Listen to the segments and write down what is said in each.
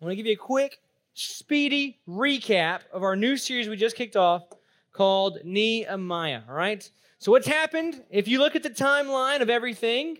I want to give you a quick, speedy recap of our new series we just kicked off called Nehemiah. All right. So, what's happened? If you look at the timeline of everything,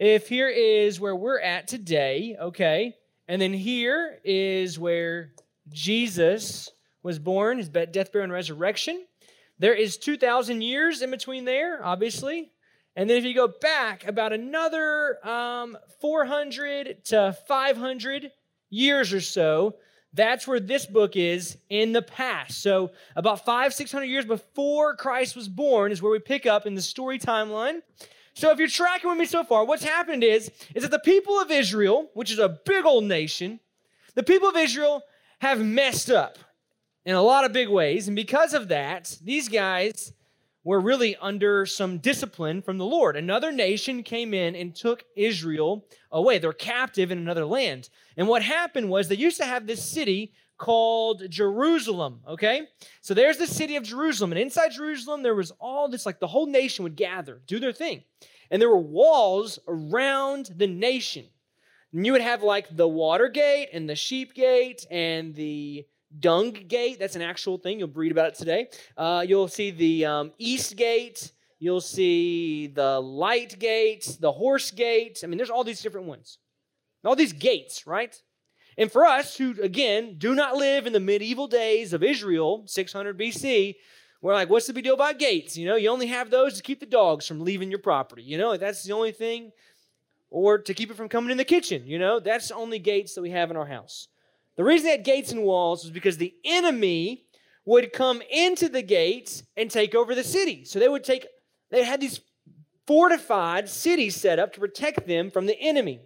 if here is where we're at today, okay, and then here is where Jesus was born, his death, burial, and resurrection. There is 2,000 years in between there, obviously. And then if you go back about another um, 400 to 500 years or so, that's where this book is in the past. So, about five, 600 years before Christ was born is where we pick up in the story timeline. So, if you're tracking with me so far, what's happened is, is that the people of Israel, which is a big old nation, the people of Israel have messed up in a lot of big ways. And because of that, these guys were really under some discipline from the Lord. Another nation came in and took Israel away. They're captive in another land. And what happened was they used to have this city called Jerusalem, okay? So there's the city of Jerusalem. And inside Jerusalem, there was all this, like the whole nation would gather, do their thing. And there were walls around the nation. And you would have like the water gate and the sheep gate and the dung gate. That's an actual thing. You'll read about it today. Uh, you'll see the um, east gate. You'll see the light gate, the horse gate. I mean, there's all these different ones. All these gates, right? And for us who, again, do not live in the medieval days of Israel, 600 BC, we're like, what's the big deal about gates? You know, you only have those to keep the dogs from leaving your property. You know, that's the only thing. Or to keep it from coming in the kitchen. You know, that's the only gates that we have in our house. The reason they had gates and walls was because the enemy would come into the gates and take over the city. So they would take, they had these fortified cities set up to protect them from the enemy.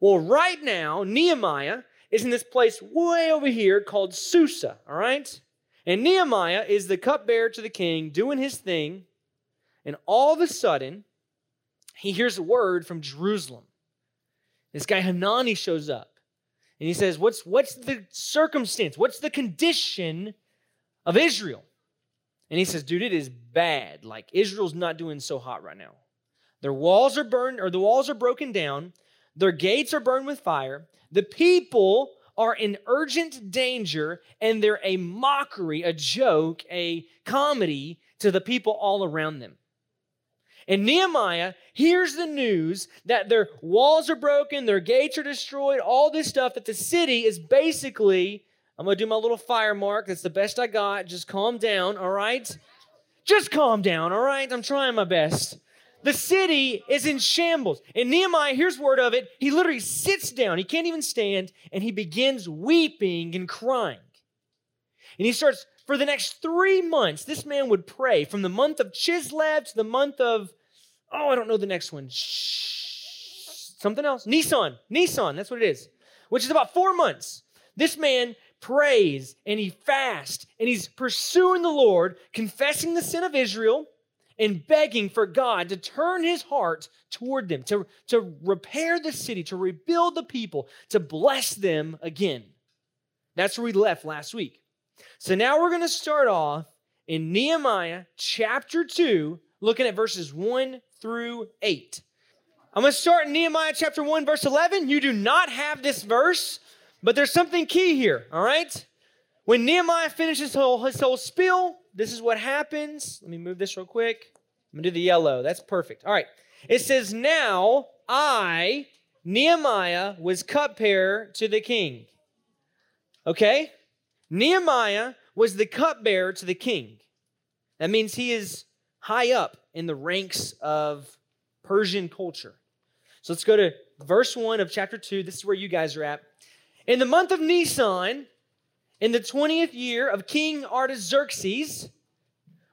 Well, right now, Nehemiah is in this place way over here called Susa, all right? And Nehemiah is the cupbearer to the king doing his thing. And all of a sudden, he hears a word from Jerusalem. This guy Hanani shows up. And he says, What's, what's the circumstance? What's the condition of Israel? And he says, Dude, it is bad. Like Israel's not doing so hot right now. Their walls are burned, or the walls are broken down. Their gates are burned with fire. The people are in urgent danger, and they're a mockery, a joke, a comedy to the people all around them. And Nehemiah hears the news that their walls are broken, their gates are destroyed, all this stuff, that the city is basically, I'm going to do my little fire mark. That's the best I got. Just calm down, all right? Just calm down, all right? I'm trying my best. The city is in shambles. And Nehemiah hears word of it. He literally sits down. He can't even stand. And he begins weeping and crying. And he starts for the next three months, this man would pray from the month of Chislev to the month of, oh, I don't know the next one. Shh, something else. Nisan. Nisan, that's what it is, which is about four months. This man prays and he fasts and he's pursuing the Lord, confessing the sin of Israel and begging for God to turn his heart toward them, to, to repair the city, to rebuild the people, to bless them again. That's where we left last week. So now we're going to start off in Nehemiah chapter 2, looking at verses 1 through 8. I'm going to start in Nehemiah chapter 1, verse 11. You do not have this verse, but there's something key here, all right? When Nehemiah finishes his whole, his whole spiel, this is what happens. Let me move this real quick. I'm going to do the yellow. That's perfect. All right. It says, Now I, Nehemiah, was cupbearer to the king. Okay? Nehemiah was the cupbearer to the king. That means he is high up in the ranks of Persian culture. So let's go to verse 1 of chapter 2. This is where you guys are at. In the month of Nisan, in the 20th year of King Artaxerxes,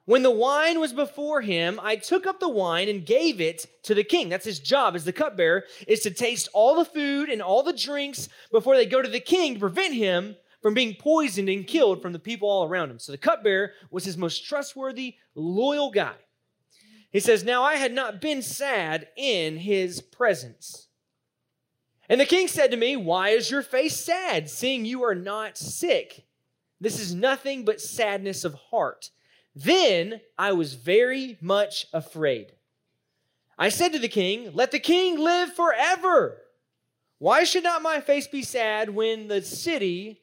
when the wine was before him, I took up the wine and gave it to the king. That's his job as the cupbearer, is to taste all the food and all the drinks before they go to the king to prevent him from being poisoned and killed from the people all around him. So the cupbearer was his most trustworthy, loyal guy. He says, Now I had not been sad in his presence. And the king said to me, Why is your face sad, seeing you are not sick? This is nothing but sadness of heart. Then I was very much afraid. I said to the king, Let the king live forever. Why should not my face be sad when the city,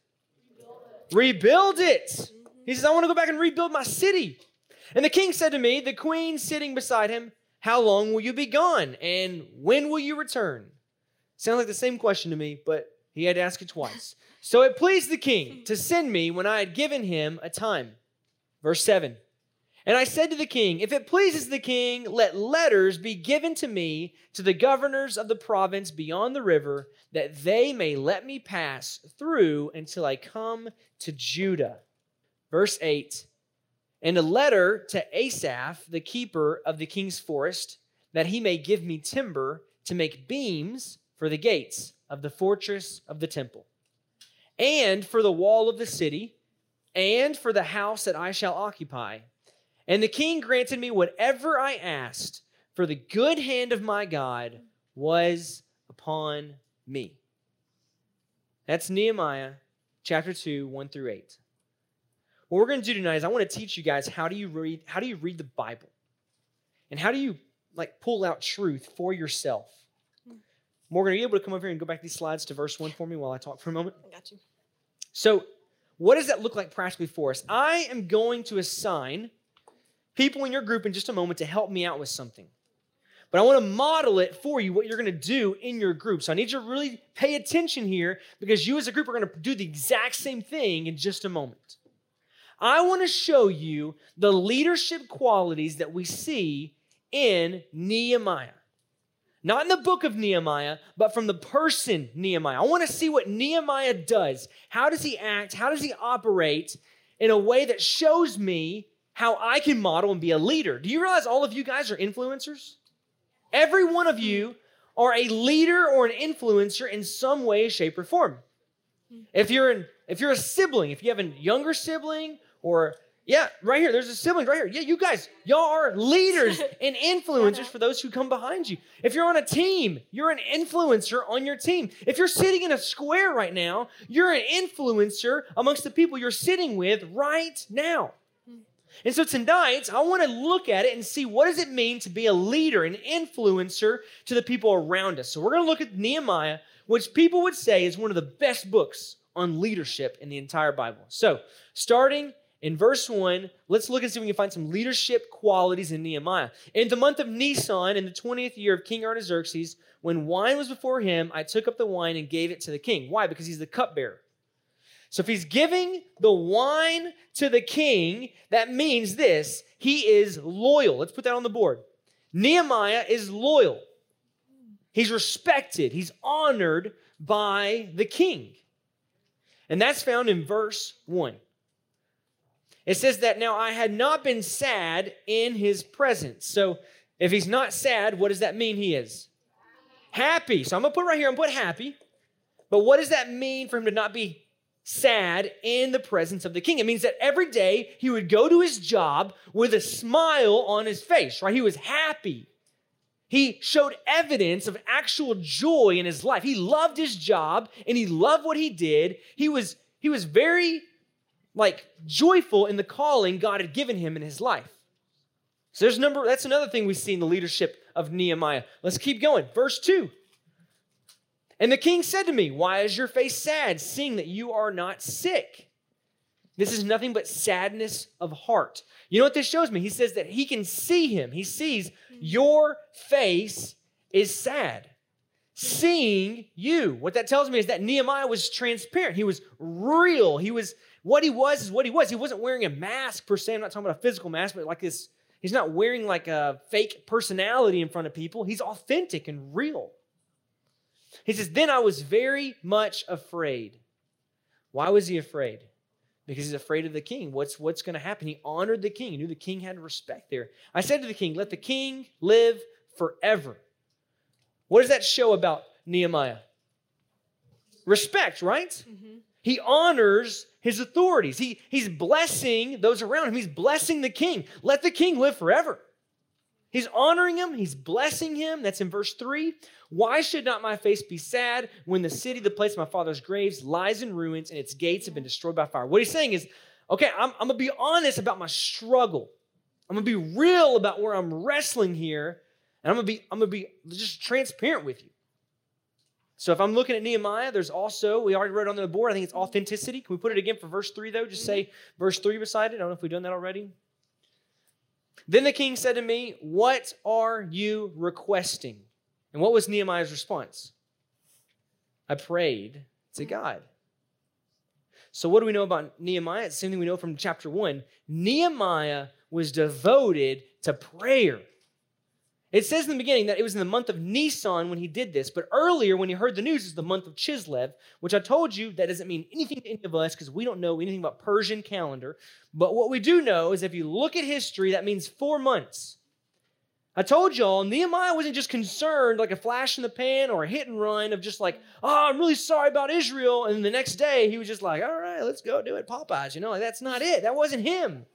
Rebuild it. He says, I want to go back and rebuild my city. And the king said to me, the queen sitting beside him, How long will you be gone? And when will you return? Sounds like the same question to me, but he had to ask it twice. So it pleased the king to send me when I had given him a time. Verse 7. And I said to the king, If it pleases the king, let letters be given to me to the governors of the province beyond the river, that they may let me pass through until I come to Judah. Verse 8. And a letter to Asaph, the keeper of the king's forest, that he may give me timber to make beams for the gates of the fortress of the temple and for the wall of the city, and for the house that I shall occupy. And the king granted me whatever I asked, for the good hand of my God was upon me. That's Nehemiah chapter 2, 1 through 8. What we're going to do tonight is I want to teach you guys how do you read how do you read the Bible? And how do you like pull out truth for yourself? Morgan, are you able to come over here and go back these slides to verse 1 for me while I talk for a moment? I got you. So, what does that look like practically for us? I am going to assign people in your group in just a moment to help me out with something. But I want to model it for you, what you're going to do in your group. So I need you to really pay attention here because you as a group are going to do the exact same thing in just a moment. I want to show you the leadership qualities that we see in Nehemiah. Not in the book of Nehemiah, but from the person Nehemiah. I want to see what Nehemiah does. How does he act? How does he operate in a way that shows me how I can model and be a leader? Do you realize all of you guys are influencers? Every one of you are a leader or an influencer in some way, shape, or form. If you're an if you're a sibling, if you have a younger sibling or yeah, right here. There's a sibling right here. Yeah, you guys, y'all are leaders and influencers for those who come behind you. If you're on a team, you're an influencer on your team. If you're sitting in a square right now, you're an influencer amongst the people you're sitting with right now. And so tonight, I want to look at it and see what does it mean to be a leader, an influencer to the people around us. So we're going to look at Nehemiah, which people would say is one of the best books on leadership in the entire Bible. So, starting in verse 1, let's look and see if we can find some leadership qualities in Nehemiah. In the month of Nisan, in the 20th year of King Artaxerxes, when wine was before him, I took up the wine and gave it to the king. Why? Because he's the cupbearer. So if he's giving the wine to the king, that means this he is loyal. Let's put that on the board. Nehemiah is loyal, he's respected, he's honored by the king. And that's found in verse 1. It says that now I had not been sad in his presence. So if he's not sad, what does that mean he is? Happy. So I'm going to put right here, I'm going to put happy. But what does that mean for him to not be sad in the presence of the king? It means that every day he would go to his job with a smile on his face, right? He was happy. He showed evidence of actual joy in his life. He loved his job and he loved what he did. He was he was very like joyful in the calling God had given him in his life. So there's number that's another thing we see in the leadership of Nehemiah. Let's keep going. Verse 2. And the king said to me, Why is your face sad, seeing that you are not sick? This is nothing but sadness of heart. You know what this shows me? He says that he can see him. He sees your face is sad. Seeing you. What that tells me is that Nehemiah was transparent. He was real. He was what he was is what he was. He wasn't wearing a mask per se. I'm not talking about a physical mask, but like this, he's not wearing like a fake personality in front of people. He's authentic and real. He says, Then I was very much afraid. Why was he afraid? Because he's afraid of the king. What's, what's going to happen? He honored the king. He knew the king had respect there. I said to the king, Let the king live forever. What does that show about Nehemiah? respect, right? Mm-hmm. He honors his authorities. He, he's blessing those around him. He's blessing the king. Let the king live forever. He's honoring him. He's blessing him. That's in verse 3. Why should not my face be sad when the city, the place of my father's graves, lies in ruins and its gates have been destroyed by fire? What he's saying is, okay, I'm, I'm going to be honest about my struggle. I'm going to be real about where I'm wrestling here. And I'm going to be, I'm to be just transparent with you. So if I'm looking at Nehemiah, there's also, we already wrote on the board, I think it's authenticity. Can we put it again for verse 3 though? Just mm-hmm. say verse 3 beside it. I don't know if we've done that already. Then the king said to me, What are you requesting? And what was Nehemiah's response? I prayed to God. So, what do we know about Nehemiah? It's the same thing we know from chapter 1. Nehemiah was devoted to prayer. It says in the beginning that it was in the month of Nisan when he did this, but earlier when he heard the news is the month of Chislev, which I told you that doesn't mean anything to any of us because we don't know anything about Persian calendar. But what we do know is if you look at history, that means four months. I told y'all, Nehemiah wasn't just concerned like a flash in the pan or a hit and run of just like, oh, I'm really sorry about Israel. And the next day he was just like, all right, let's go do it, Popeyes. You know, like that's not it. That wasn't him.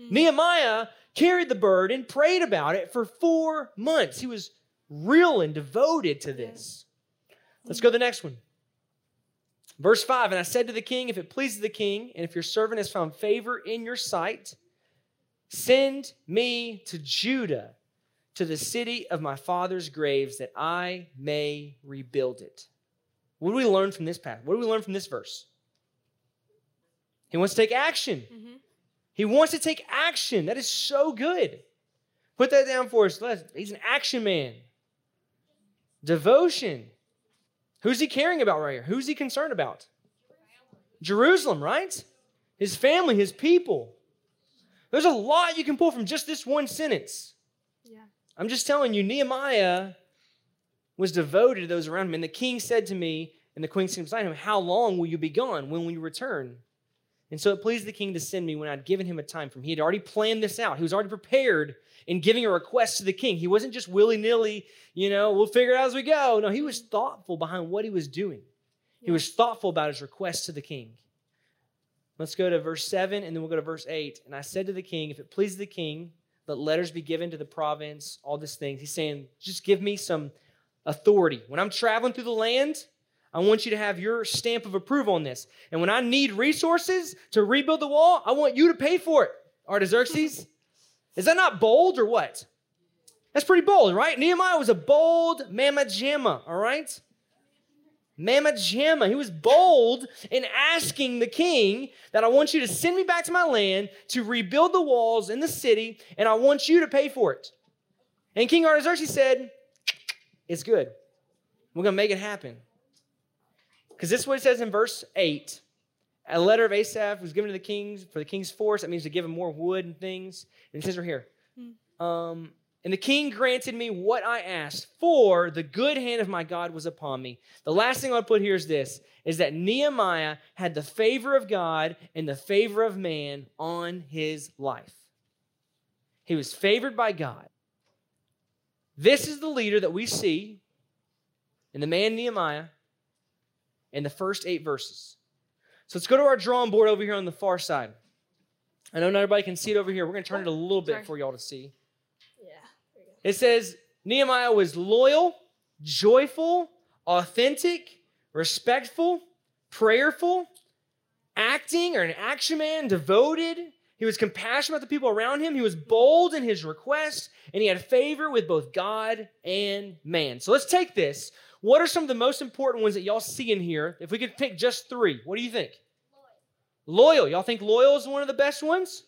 Mm-hmm. Nehemiah carried the burden, and prayed about it for four months. He was real and devoted to this. Let's go to the next one. Verse 5 And I said to the king, If it pleases the king, and if your servant has found favor in your sight, send me to Judah, to the city of my father's graves, that I may rebuild it. What do we learn from this passage? What do we learn from this verse? He wants to take action. Mm-hmm. He wants to take action. That is so good. Put that down for us. He's an action man. Devotion. Who's he caring about right here? Who's he concerned about? Jerusalem, right? His family, his people. There's a lot you can pull from just this one sentence. Yeah. I'm just telling you, Nehemiah was devoted to those around him. And the king said to me, and the queen said beside him, How long will you be gone? When will you return? And so it pleased the king to send me when I'd given him a time from. He had already planned this out. He was already prepared in giving a request to the king. He wasn't just willy nilly, you know, we'll figure it out as we go. No, he was thoughtful behind what he was doing. He was thoughtful about his request to the king. Let's go to verse 7 and then we'll go to verse 8. And I said to the king, If it pleases the king, let letters be given to the province, all these things. He's saying, Just give me some authority. When I'm traveling through the land, I want you to have your stamp of approval on this. And when I need resources to rebuild the wall, I want you to pay for it, Artaxerxes. Is that not bold or what? That's pretty bold, right? Nehemiah was a bold mamma jamma, all right? Mamma jamma. He was bold in asking the king that I want you to send me back to my land to rebuild the walls in the city, and I want you to pay for it. And King Artaxerxes said, It's good. We're going to make it happen. Because this is what it says in verse 8. A letter of Asaph was given to the kings for the king's force. That means to give him more wood and things. And it says right here. Hmm. Um, and the king granted me what I asked, for the good hand of my God was upon me. The last thing I'll put here is this is that Nehemiah had the favor of God and the favor of man on his life. He was favored by God. This is the leader that we see in the man Nehemiah in the first eight verses. So let's go to our drawing board over here on the far side. I know not everybody can see it over here. We're going to turn it a little bit for y'all to see. Yeah. It says Nehemiah was loyal, joyful, authentic, respectful, prayerful, acting or an action man, devoted. He was compassionate about the people around him. He was bold in his requests, and he had favor with both God and man. So let's take this. What are some of the most important ones that y'all see in here? If we could pick just three, what do you think? Loyal. loyal. Y'all think loyal is one of the best ones?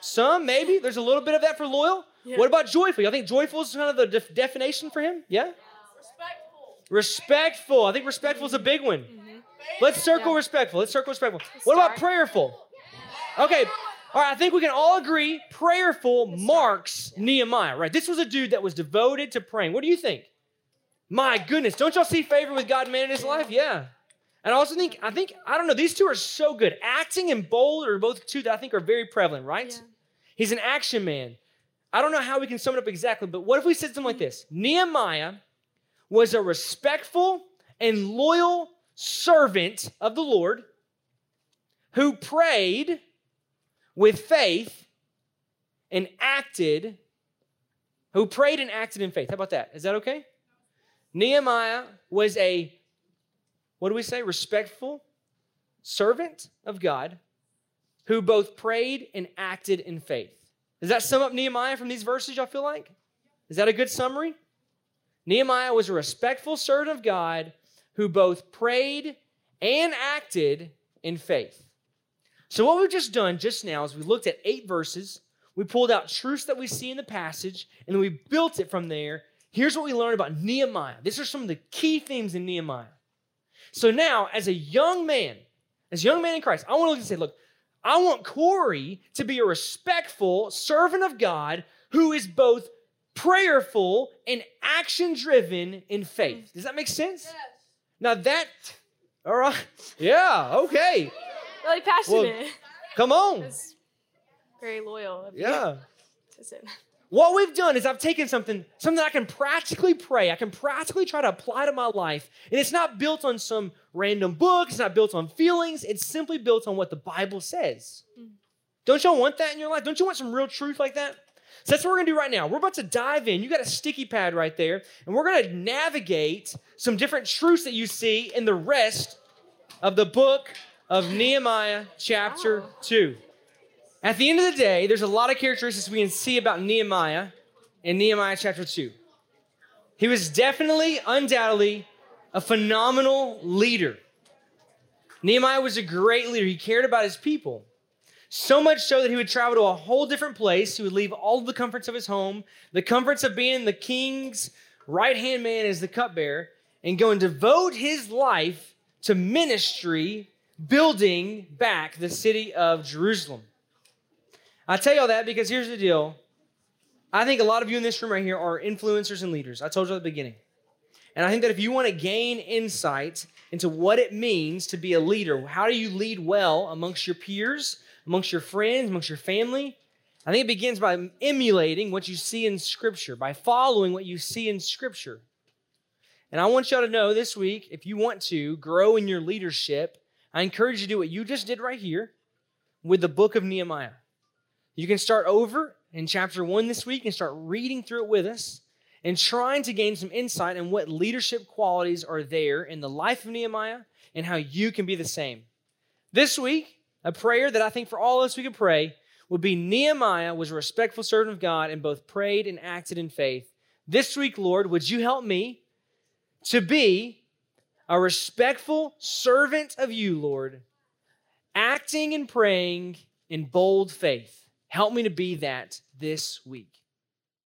Some, maybe. There's a little bit of that for loyal. Yeah. What about joyful? Y'all think joyful is kind of the def- definition for him? Yeah? Respectful. Respectful. I think respectful is a big one. Mm-hmm. Let's circle yeah. respectful. Let's circle respectful. What about prayerful? Okay. All right, I think we can all agree prayerful marks Nehemiah, right? This was a dude that was devoted to praying. What do you think? My goodness, don't y'all see favor with God man in his life? Yeah. And I also think, I think, I don't know, these two are so good. Acting and bold are both two that I think are very prevalent, right? Yeah. He's an action man. I don't know how we can sum it up exactly, but what if we said something like mm. this? Nehemiah was a respectful and loyal servant of the Lord who prayed with faith and acted, who prayed and acted in faith. How about that? Is that okay? Nehemiah was a, what do we say, respectful servant of God who both prayed and acted in faith. Does that sum up Nehemiah from these verses, y'all feel like? Is that a good summary? Nehemiah was a respectful servant of God who both prayed and acted in faith. So, what we've just done just now is we looked at eight verses, we pulled out truths that we see in the passage, and then we built it from there. Here's what we learned about Nehemiah. These are some of the key themes in Nehemiah. So, now, as a young man, as a young man in Christ, I want to look and say, look, I want Cory to be a respectful servant of God who is both prayerful and action driven in faith. Does that make sense? Yes. Now that, all right, yeah, okay. Really passionate. Well, come on. very loyal. Yeah. What we've done is I've taken something, something I can practically pray, I can practically try to apply to my life, and it's not built on some random book, it's not built on feelings, it's simply built on what the Bible says. Mm. Don't y'all want that in your life? Don't you want some real truth like that? So that's what we're gonna do right now. We're about to dive in. You got a sticky pad right there, and we're gonna navigate some different truths that you see in the rest of the book of Nehemiah, chapter oh. 2. At the end of the day, there's a lot of characteristics we can see about Nehemiah in Nehemiah chapter 2. He was definitely, undoubtedly, a phenomenal leader. Nehemiah was a great leader. He cared about his people. So much so that he would travel to a whole different place. He would leave all the comforts of his home, the comforts of being the king's right hand man as the cupbearer, and go and devote his life to ministry, building back the city of Jerusalem. I tell y'all that because here's the deal. I think a lot of you in this room right here are influencers and leaders. I told you at the beginning. And I think that if you want to gain insight into what it means to be a leader, how do you lead well amongst your peers, amongst your friends, amongst your family? I think it begins by emulating what you see in Scripture, by following what you see in Scripture. And I want y'all to know this week, if you want to grow in your leadership, I encourage you to do what you just did right here with the book of Nehemiah. You can start over in chapter one this week and start reading through it with us and trying to gain some insight on what leadership qualities are there in the life of Nehemiah and how you can be the same. This week, a prayer that I think for all of us we could pray would be Nehemiah was a respectful servant of God and both prayed and acted in faith. This week, Lord, would you help me to be a respectful servant of you, Lord, acting and praying in bold faith? Help me to be that this week.